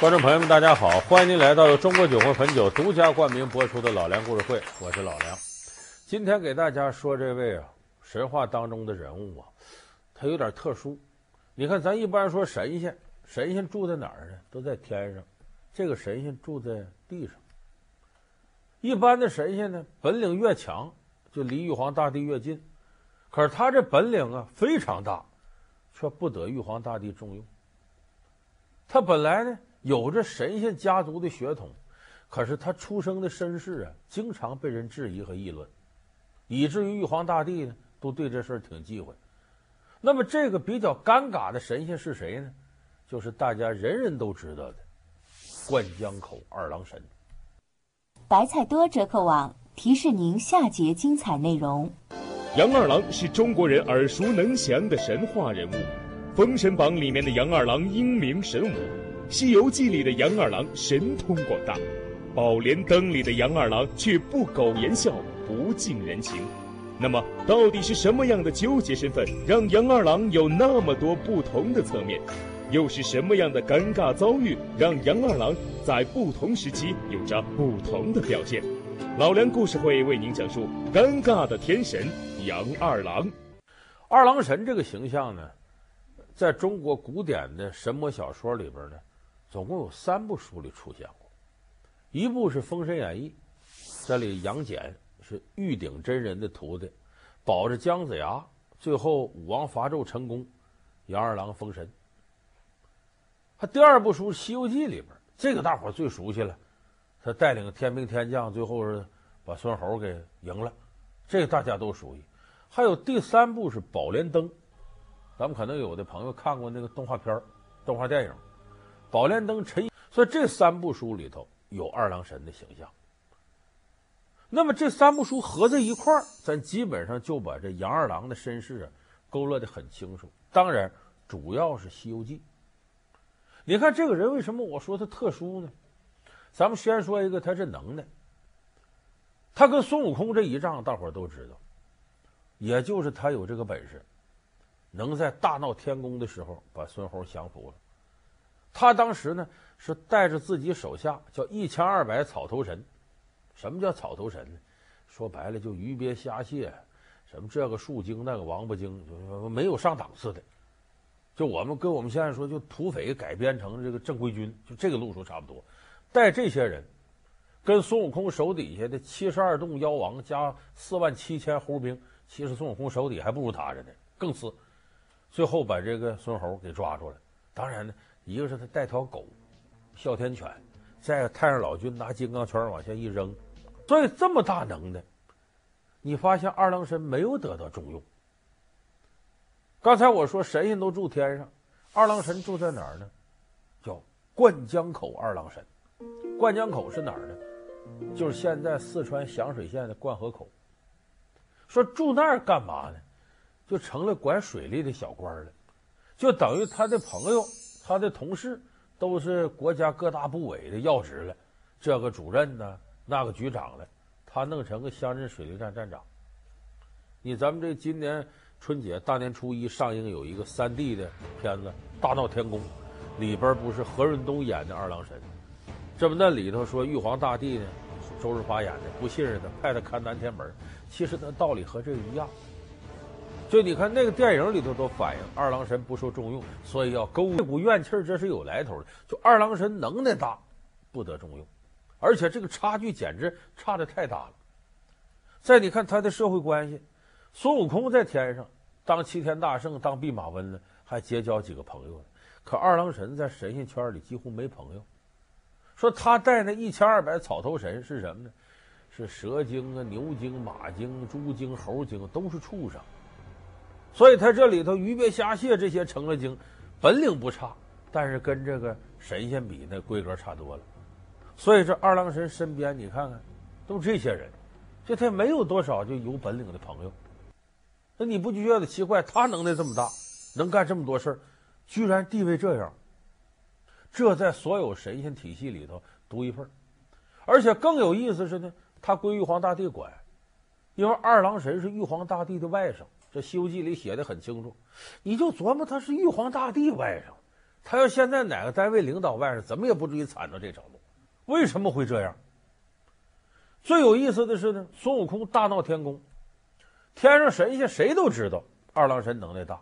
观众朋友们，大家好！欢迎您来到由中国酒会汾酒独家冠名播出的《老梁故事会》，我是老梁。今天给大家说这位啊，神话当中的人物啊，他有点特殊。你看，咱一般说神仙，神仙住在哪儿呢？都在天上。这个神仙住在地上。一般的神仙呢，本领越强，就离玉皇大帝越近。可是他这本领啊非常大，却不得玉皇大帝重用。他本来呢。有着神仙家族的血统，可是他出生的身世啊，经常被人质疑和议论，以至于玉皇大帝呢都对这事儿挺忌讳。那么这个比较尴尬的神仙是谁呢？就是大家人人都知道的灌江口二郎神。白菜多折扣网提示您下节精彩内容。杨二郎是中国人耳熟能详的神话人物，《封神榜》里面的杨二郎英明神武。《西游记》里的杨二郎神通广大，《宝莲灯》里的杨二郎却不苟言笑，不近人情。那么，到底是什么样的纠结身份，让杨二郎有那么多不同的侧面？又是什么样的尴尬遭遇，让杨二郎在不同时期有着不同的表现？老梁故事会为您讲述尴尬的天神杨二郎。二郎神这个形象呢，在中国古典的神魔小说里边呢。总共有三部书里出现过，一部是《封神演义》，这里杨戬是玉鼎真人的徒弟，保着姜子牙，最后武王伐纣成功，杨二郎封神。他第二部书《西游记》里边，这个大伙最熟悉了，他带领天兵天将，最后是把孙猴给赢了，这个大家都熟悉。还有第三部是《宝莲灯》，咱们可能有的朋友看过那个动画片、动画电影。宝莲灯陈，所以这三部书里头有二郎神的形象。那么这三部书合在一块儿，咱基本上就把这杨二郎的身世啊勾勒的很清楚。当然，主要是《西游记》。你看这个人为什么我说他特殊呢？咱们先说一个，他这能耐。他跟孙悟空这一仗，大伙儿都知道，也就是他有这个本事，能在大闹天宫的时候把孙猴降服了。他当时呢是带着自己手下叫一千二百草头神，什么叫草头神呢？说白了就鱼鳖虾蟹，什么这个树精那个王八精，就没有上档次的。就我们跟我们现在说，就土匪改编成这个正规军，就这个路数差不多。带这些人，跟孙悟空手底下的七十二洞妖王加四万七千猴兵，其实孙悟空手底还不如他着呢，更次。最后把这个孙猴给抓住了。当然呢。一个是他带条狗，哮天犬，再太上老君拿金刚圈往下一扔，所以这么大能耐，你发现二郎神没有得到重用。刚才我说神仙都住天上，二郎神住在哪儿呢？叫灌江口二郎神。灌江口是哪儿呢？就是现在四川响水县的灌河口。说住那儿干嘛呢？就成了管水利的小官了，就等于他的朋友。他的同事都是国家各大部委的要职了，这个主任呢，那个局长了，他弄成个乡镇水利站站长。你咱们这今年春节大年初一上映有一个三 D 的片子《大闹天宫》，里边不是何润东演的二郎神，这不那里头说玉皇大帝呢，周润发演的，不信任他，派他看南天门，其实那道理和这个一样。就你看那个电影里头都反映二郎神不受重用，所以要勾这股怨气，这是有来头的。就二郎神能耐大，不得重用，而且这个差距简直差的太大了。再你看他的社会关系，孙悟空在天上当齐天大圣，当弼马温呢，还结交几个朋友呢。可二郎神在神仙圈里几乎没朋友。说他带那一千二百草头神是什么呢？是蛇精啊、牛精、马精、猪精、猴精，都是畜生。所以他这里头鱼鳖虾蟹这些成了精，本领不差，但是跟这个神仙比那规格差多了。所以这二郎神身边你看看，都这些人，就他没有多少就有本领的朋友。那你不就觉得奇怪？他能耐这么大，能干这么多事儿，居然地位这样，这在所有神仙体系里头独一份。而且更有意思是呢，他归玉皇大帝管，因为二郎神是玉皇大帝的外甥。这《西游记》里写的很清楚，你就琢磨他是玉皇大帝外甥，他要现在哪个单位领导外甥，怎么也不至于惨到这程度。为什么会这样？最有意思的是呢，孙悟空大闹天宫，天上神仙谁都知道二郎神能耐大，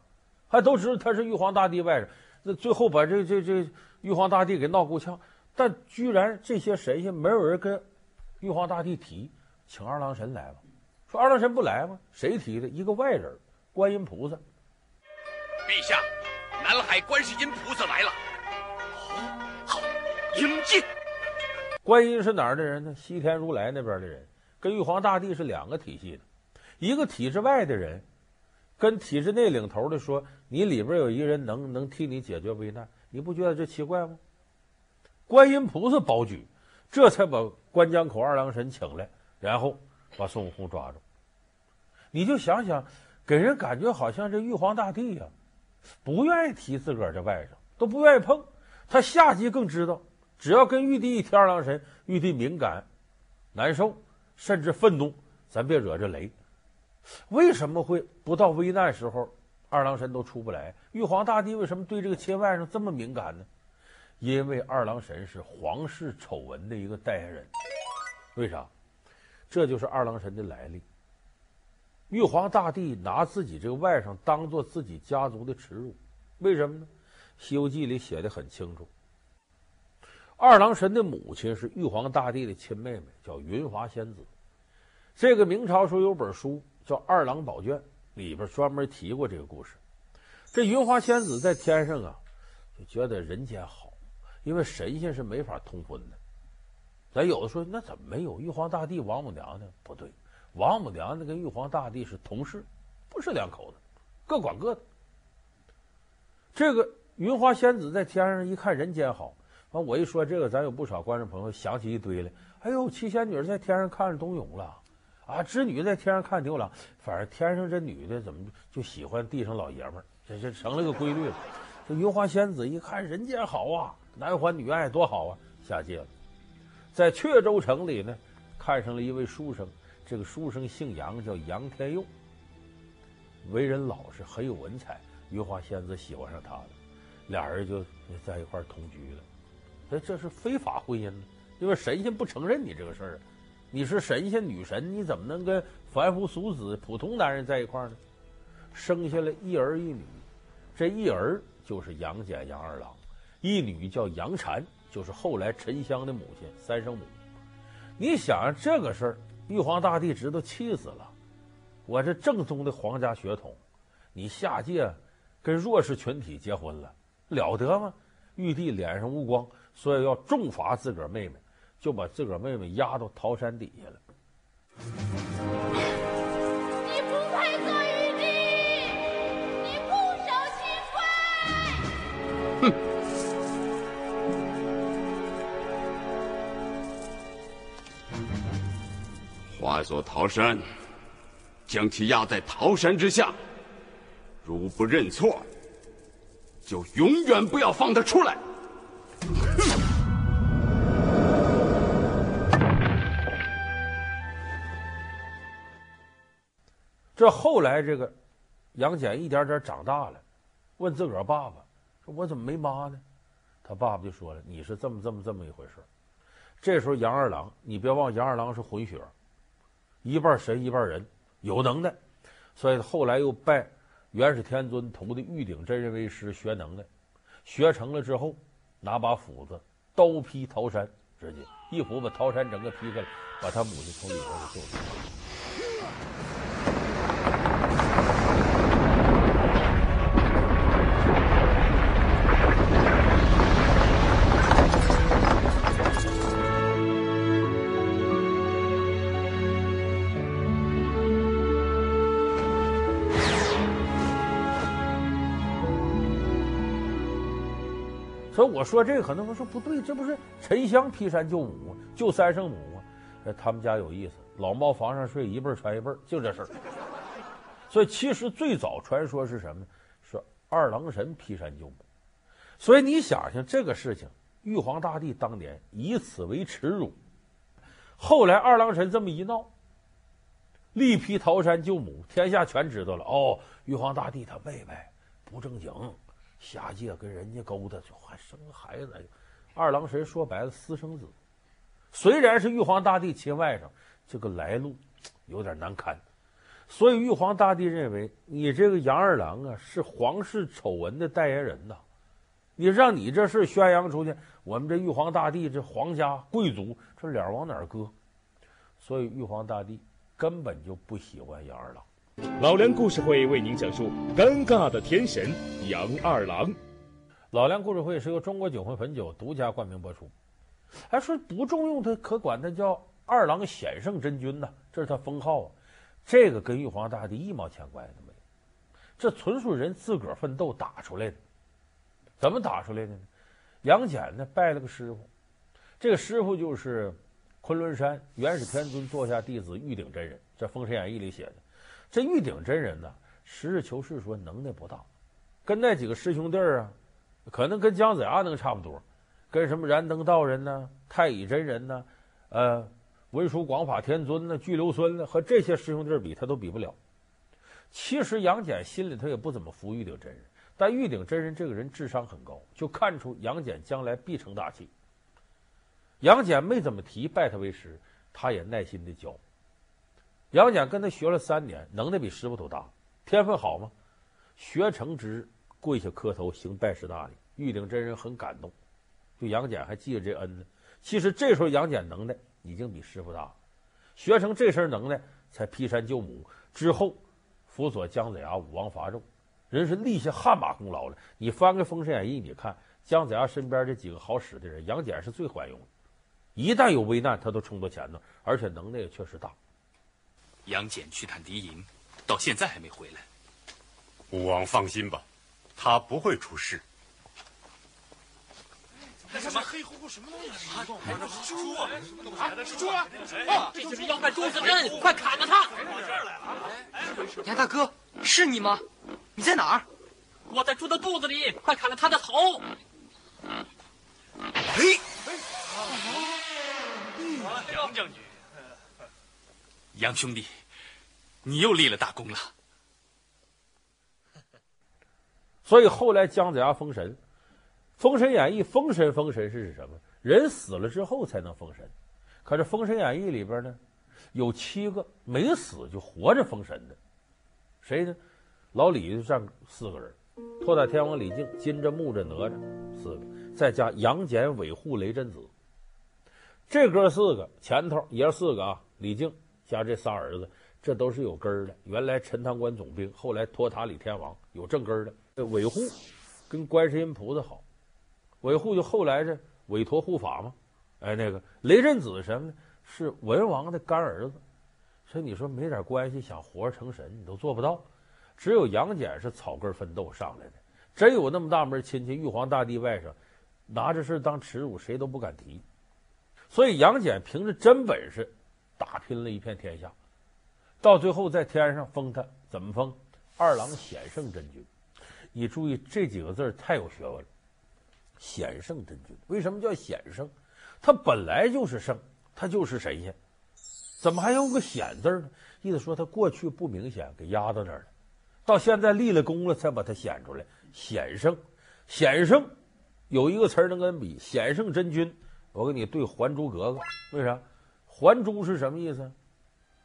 还都知道他是玉皇大帝外甥。那最后把这这这玉皇大帝给闹够呛，但居然这些神仙没有人跟玉皇大帝提，请二郎神来了。说二郎神不来吗？谁提的？一个外人，观音菩萨。陛下，南海观世音菩萨来了。好，迎接。观音是哪儿的人呢？西天如来那边的人，跟玉皇大帝是两个体系的。一个体制外的人，跟体制内领头的说：“你里边有一个人能能替你解决危难，你不觉得这奇怪吗？”观音菩萨保举，这才把关江口二郎神请来，然后把孙悟空抓住。你就想想，给人感觉好像这玉皇大帝呀、不愿意提自个儿这外甥，都不愿意碰。他下级更知道，只要跟玉帝一提二郎神，玉帝敏感、难受，甚至愤怒。咱别惹这雷。为什么会不到危难时候，二郎神都出不来？玉皇大帝为什么对这个亲外甥这么敏感呢？因为二郎神是皇室丑闻的一个代言人。为啥？这就是二郎神的来历。玉皇大帝拿自己这个外甥当做自己家族的耻辱，为什么呢？《西游记》里写的很清楚。二郎神的母亲是玉皇大帝的亲妹妹，叫云华仙子。这个明朝时候有本书叫《二郎宝卷》，里边专门提过这个故事。这云华仙子在天上啊，就觉得人间好，因为神仙是没法通婚的。咱有的说，那怎么没有玉皇大帝、王母娘娘？不对。王母娘娘跟玉皇大帝是同事，不是两口子，各管各的。这个云花仙子在天上一看人间好，完我一说这个，咱有不少观众朋友想起一堆来。哎呦，七仙女在天上看着冬泳了，啊，织女在天上看牛郎，反正天上这女的怎么就喜欢地上老爷们儿，这这成了个规律了。这云花仙子一看人间好啊，男欢女爱多好啊，下界了，在阙州城里呢，看上了一位书生。这个书生姓杨，叫杨天佑，为人老实，很有文采。云华仙子喜欢上他了，俩人就在一块同居了。所以这是非法婚姻呢，因为神仙不承认你这个事儿。你是神仙女神，你怎么能跟凡夫俗子、普通男人在一块呢？生下了一儿一女，这一儿就是杨戬、杨二郎，一女叫杨婵，就是后来沉香的母亲三圣母。你想想这个事儿。玉皇大帝知道气死了，我这正宗的皇家血统，你下界跟弱势群体结婚了，了得吗？玉帝脸上无光，所以要重罚自个儿妹妹，就把自个儿妹妹压到桃山底下了。化作桃山，将其压在桃山之下。如不认错，就永远不要放他出来。这后来，这个杨戬一点点长大了，问自个儿爸爸：“说我怎么没妈呢？”他爸爸就说了：“你是这么这么这么一回事。”这时候，杨二郎，你别忘，杨二郎是混血。一半神一半人，有能耐，所以后来又拜元始天尊徒弟玉鼎真人为师学能耐，学成了之后，拿把斧子刀劈桃山，直接一斧把桃山整个劈开了，把他母亲从里头给救出来。我说这个可能会说不对，这不是沉香劈山救母？救三圣母吗？他们家有意思，老猫房上睡，一辈传一辈，就这事儿。所以其实最早传说是什么呢？是二郎神劈山救母。所以你想想这个事情，玉皇大帝当年以此为耻辱，后来二郎神这么一闹，力劈桃山救母，天下全知道了。哦，玉皇大帝他妹妹不正经。下界跟人家勾搭，就还生个孩子。二郎神说白了私生子，虽然是玉皇大帝亲外甥，这个来路有点难堪。所以玉皇大帝认为你这个杨二郎啊是皇室丑闻的代言人呐，你让你这事宣扬出去，我们这玉皇大帝这皇家贵族这脸往哪搁？所以玉皇大帝根本就不喜欢杨二郎。老梁故事会为您讲述尴尬的天神杨二郎。老梁故事会是由中国酒魂汾酒独家冠名播出。还说不重用他，可管他叫二郎显圣真君呐，这是他封号啊。这个跟玉皇大帝一毛钱关系都没有，这纯属人自个儿奋斗打出来的。怎么打出来的呢？杨戬呢拜了个师傅，这个师傅就是昆仑山元始天尊座下弟子玉鼎真人。这《封神演义》里写的，这玉鼎真人呢，实事求是说能耐不大，跟那几个师兄弟儿啊，可能跟姜子牙能差不多，跟什么燃灯道人呢、太乙真人呢，呃。文殊广法天尊呢，巨留孙呢，和这些师兄弟比，他都比不了。其实杨戬心里头也不怎么服玉鼎真人，但玉鼎真人这个人智商很高，就看出杨戬将来必成大器。杨戬没怎么提拜他为师，他也耐心的教。杨戬跟他学了三年，能耐比师傅都大，天分好吗？学成之跪下磕头行拜师大礼，玉鼎真人很感动，就杨戬还记着这恩呢。其实这时候杨戬能耐。已经比师傅大，学成这身能耐，才劈山救母。之后辅佐姜子牙武王伐纣，人是立下汗马功劳了。你翻个《封神演义》，你看姜子牙身边这几个好使的人，杨戬是最管用的。一旦有危难，他都冲到前头，而且能耐也确实大。杨戬去探敌营，到现在还没回来。武王放心吧，他不会出事。什么黑乎乎什么东西？啊，这是猪啊！啊，是猪啊！哦，这就是妖怪猪子珍，快砍了他！杨大哥，是你吗？你在哪儿？我在猪的肚子里，快砍了他的头！嘿，杨将军，杨兄弟，你又立了大功了。所以后来姜子牙封神。《封神演义》封神封神是指什么？人死了之后才能封神。可是《封神演义》里边呢，有七个没死就活着封神的，谁呢？老李就占四个人：托塔天王李靖、金吒、木吒、哪吒四个，再加杨戬、韦护、雷震子。这哥四个前头爷四个啊，李靖加这仨儿子，这都是有根儿的。原来陈塘关总兵，后来托塔李天王，有正根儿的。这韦护跟观世音菩萨好。韦护就后来这委托护法嘛，哎，那个雷震子什么呢？是文王的干儿子，所以你说没点关系，想活成神，你都做不到。只有杨戬是草根奋斗上来的，真有那么大门亲戚，玉皇大帝外甥，拿这事当耻辱，谁都不敢提。所以杨戬凭着真本事，打拼了一片天下，到最后在天上封他，怎么封？二郎显圣真君。你注意这几个字太有学问了。显圣真君为什么叫显圣？他本来就是圣，他就是神仙，怎么还用个显字呢？意思说他过去不明显，给压到那儿了，到现在立了功了，才把他显出来。显圣，显圣有一个词儿能跟比，显圣真君。我给你对《还珠格格》，为啥？还珠是什么意思？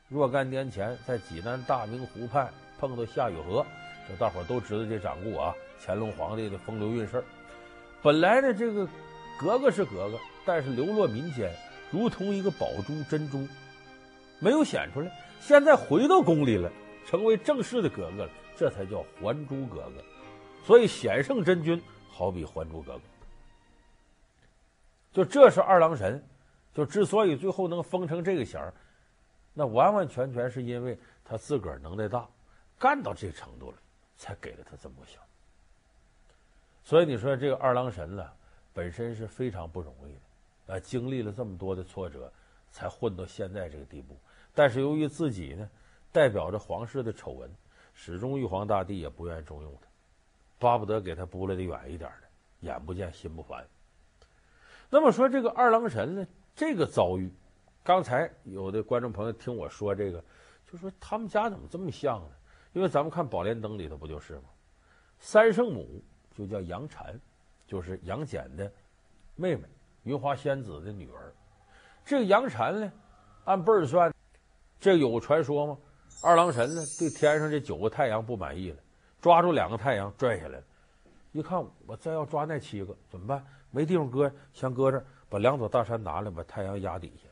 若干年前，在济南大明湖畔碰到夏雨荷，这大伙都知道这掌故啊，乾隆皇帝的风流韵事。本来呢，这个格格是格格，但是流落民间，如同一个宝珠珍珠，没有显出来。现在回到宫里了，成为正式的格格了，这才叫还珠格格。所以显圣真君好比还珠格格。就这是二郎神，就之所以最后能封成这个衔儿，那完完全全是因为他自个儿能耐大，干到这程度了，才给了他这么个衔。所以你说这个二郎神呢，本身是非常不容易的，啊，经历了这么多的挫折，才混到现在这个地步。但是由于自己呢，代表着皇室的丑闻，始终玉皇大帝也不愿意重用他，巴不得给他拨了的远一点的，眼不见心不烦。那么说这个二郎神呢，这个遭遇，刚才有的观众朋友听我说这个，就说他们家怎么这么像呢？因为咱们看《宝莲灯》里头不就是吗？三圣母。就叫杨婵，就是杨戬的妹妹，云华仙子的女儿。这个杨婵呢，按辈儿算，这有个传说吗？二郎神呢，对天上这九个太阳不满意了，抓住两个太阳拽下来。一看我再要抓那七个怎么办？没地方搁，先搁这儿，把两座大山拿来，把太阳压底下。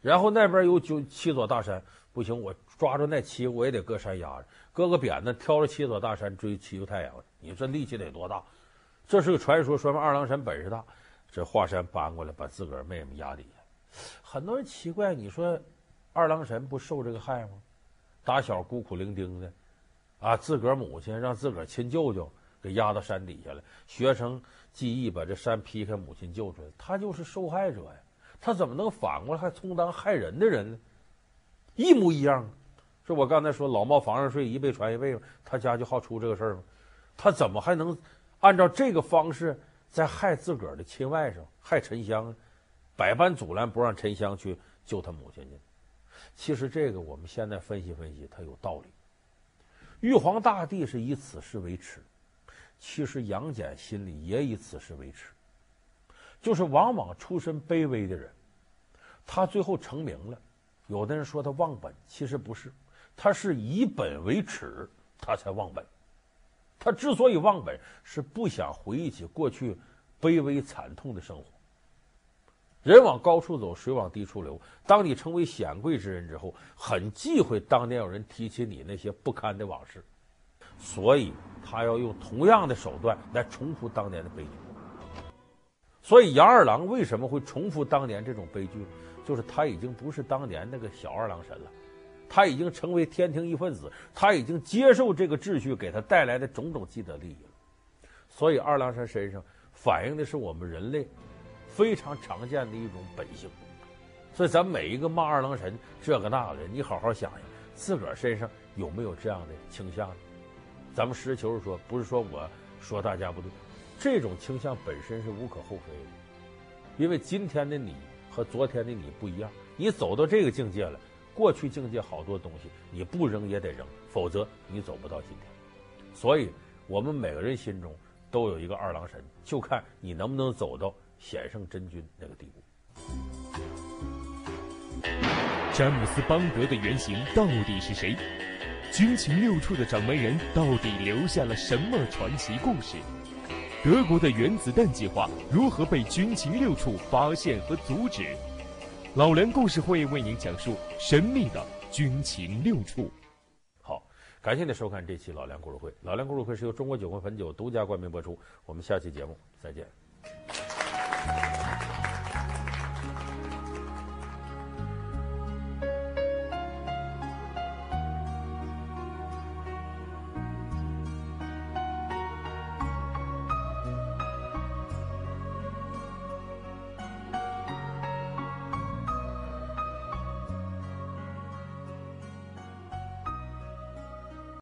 然后那边有九七座大山，不行，我抓住那七，我也得搁山压着，搁个扁担，挑着七座大山追七个太阳。你说力气得多大？这是个传说，说明二郎神本事大。这华山搬过来，把自个儿妹妹压底下。很多人奇怪，你说二郎神不受这个害吗？打小孤苦伶仃的，啊，自个儿母亲让自个儿亲舅舅。给压到山底下了，学成记忆把这山劈开，母亲救出来，他就是受害者呀！他怎么能反过来还充当害人的人呢？一模一样。是我刚才说老冒房上睡，一辈传一辈嘛，他家就好出这个事儿吗？他怎么还能按照这个方式在害自个儿的亲外甥，害沉香？百般阻拦不让沉香去救他母亲去。其实这个我们现在分析分析，他有道理。玉皇大帝是以此事为耻。其实杨戬心里也以此事为耻，就是往往出身卑微的人，他最后成名了，有的人说他忘本，其实不是，他是以本为耻，他才忘本。他之所以忘本，是不想回忆起过去卑微惨痛的生活。人往高处走，水往低处流。当你成为显贵之人之后，很忌讳当年有人提起你那些不堪的往事。所以他要用同样的手段来重复当年的悲剧。所以杨二郎为什么会重复当年这种悲剧？就是他已经不是当年那个小二郎神了，他已经成为天庭一份子，他已经接受这个秩序给他带来的种种既得利益了。所以二郎神身上反映的是我们人类非常常见的一种本性。所以咱每一个骂二郎神这个那个的，你好好想想，自个儿身上有没有这样的倾向呢？咱们实事求是说，不是说我说大家不对，这种倾向本身是无可厚非的，因为今天的你和昨天的你不一样，你走到这个境界了，过去境界好多东西你不扔也得扔，否则你走不到今天。所以，我们每个人心中都有一个二郎神，就看你能不能走到显圣真君那个地步。詹姆斯邦德的原型到底是谁？军情六处的掌门人到底留下了什么传奇故事？德国的原子弹计划如何被军情六处发现和阻止？老梁故事会为您讲述神秘的军情六处。好，感谢您收看这期老梁故事会。老梁故事会是由中国酒魂汾酒独家冠名播出。我们下期节目再见。